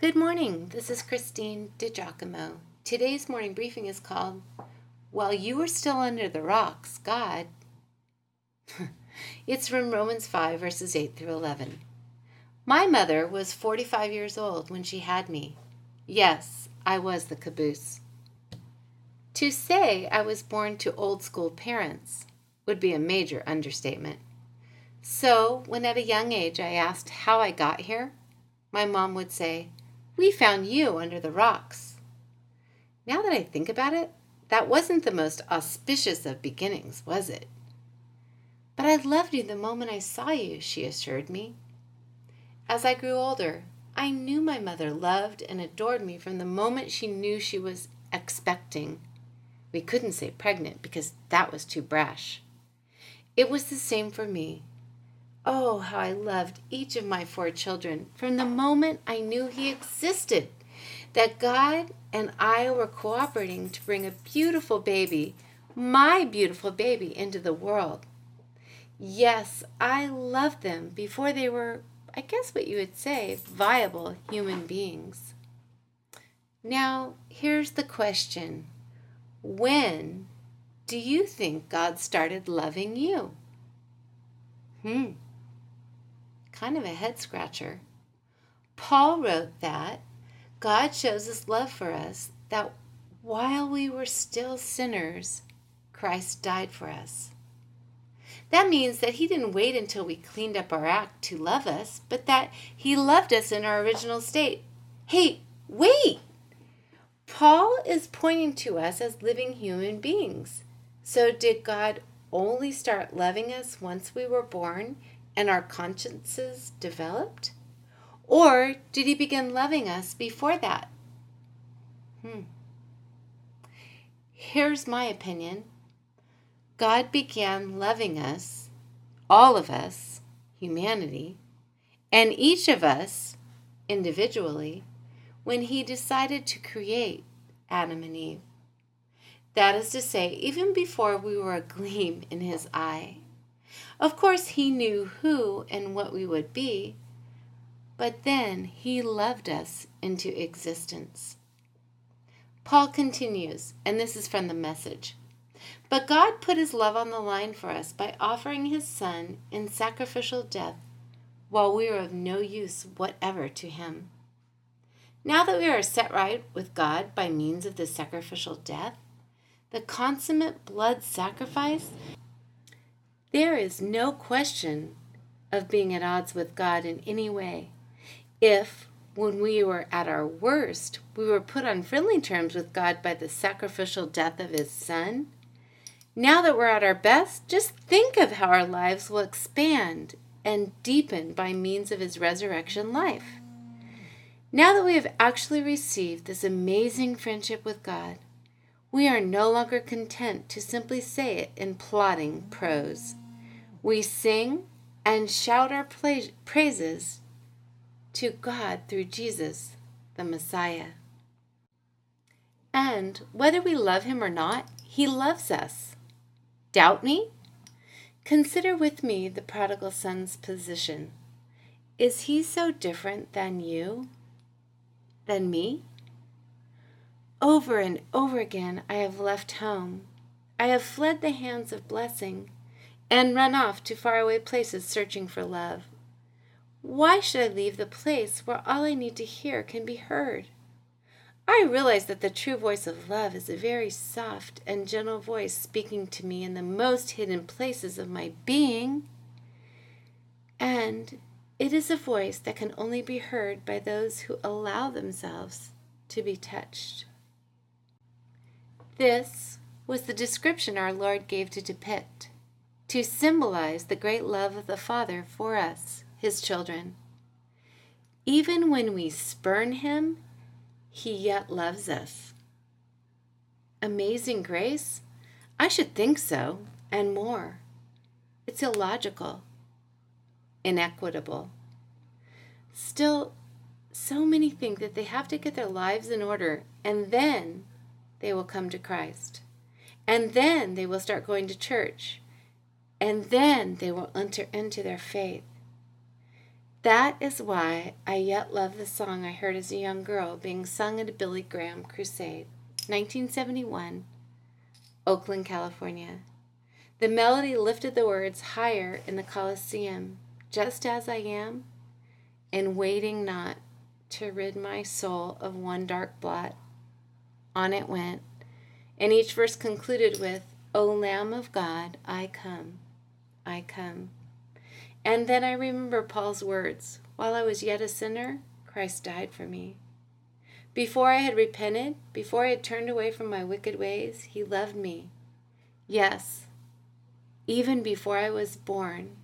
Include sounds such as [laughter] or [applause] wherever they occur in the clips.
Good morning. This is Christine DiGiacomo. Today's morning briefing is called While You Were Still Under the Rocks, God. [laughs] it's from Romans 5, verses 8 through 11. My mother was 45 years old when she had me. Yes, I was the caboose. To say I was born to old school parents would be a major understatement. So, when at a young age I asked how I got here, my mom would say, We found you under the rocks. Now that I think about it, that wasn't the most auspicious of beginnings, was it? But I loved you the moment I saw you, she assured me. As I grew older, I knew my mother loved and adored me from the moment she knew she was expecting. We couldn't say pregnant because that was too brash. It was the same for me. Oh, how I loved each of my four children from the moment I knew he existed. That God and I were cooperating to bring a beautiful baby, my beautiful baby, into the world. Yes, I loved them before they were, I guess what you would say, viable human beings. Now, here's the question When do you think God started loving you? Hmm kind of a head scratcher. Paul wrote that God shows his love for us that while we were still sinners, Christ died for us. That means that he didn't wait until we cleaned up our act to love us, but that he loved us in our original state. Hey, wait! Paul is pointing to us as living human beings. So, did God only start loving us once we were born and our consciences developed? Or did he begin loving us before that? Hmm. Here's my opinion God began loving us, all of us, humanity, and each of us individually, when he decided to create Adam and Eve. That is to say, even before we were a gleam in his eye. Of course, he knew who and what we would be, but then he loved us into existence. Paul continues, and this is from the message. But God put his love on the line for us by offering his Son in sacrificial death while we were of no use whatever to him. Now that we are set right with God by means of this sacrificial death, the consummate blood sacrifice there is no question of being at odds with God in any way. If, when we were at our worst, we were put on friendly terms with God by the sacrificial death of His Son, now that we're at our best, just think of how our lives will expand and deepen by means of His resurrection life. Now that we have actually received this amazing friendship with God, we are no longer content to simply say it in plodding prose. We sing and shout our praises to God through Jesus, the Messiah. And whether we love him or not, he loves us. Doubt me? Consider with me the prodigal son's position. Is he so different than you? Than me? Over and over again I have left home. I have fled the hands of blessing and run off to faraway places searching for love. Why should I leave the place where all I need to hear can be heard? I realize that the true voice of love is a very soft and gentle voice speaking to me in the most hidden places of my being. And it is a voice that can only be heard by those who allow themselves to be touched. This was the description our Lord gave to depict to symbolize the great love of the Father for us, his children. Even when we spurn him, he yet loves us. Amazing grace? I should think so, and more. It's illogical, inequitable. Still, so many think that they have to get their lives in order and then they will come to Christ. And then they will start going to church and then they will enter into their faith. That is why I yet love the song I heard as a young girl being sung at a Billy Graham crusade, 1971, Oakland, California. The melody lifted the words higher in the Coliseum, just as I am, and waiting not to rid my soul of one dark blot. On it went, and each verse concluded with, O Lamb of God, I come, I come. And then I remember Paul's words While I was yet a sinner, Christ died for me. Before I had repented, before I had turned away from my wicked ways, He loved me. Yes, even before I was born,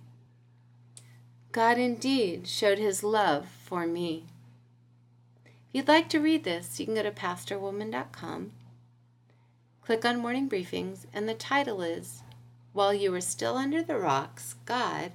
God indeed showed His love for me. You'd like to read this, you can go to pastorwoman.com, click on Morning Briefings, and the title is While You Were Still Under the Rocks, God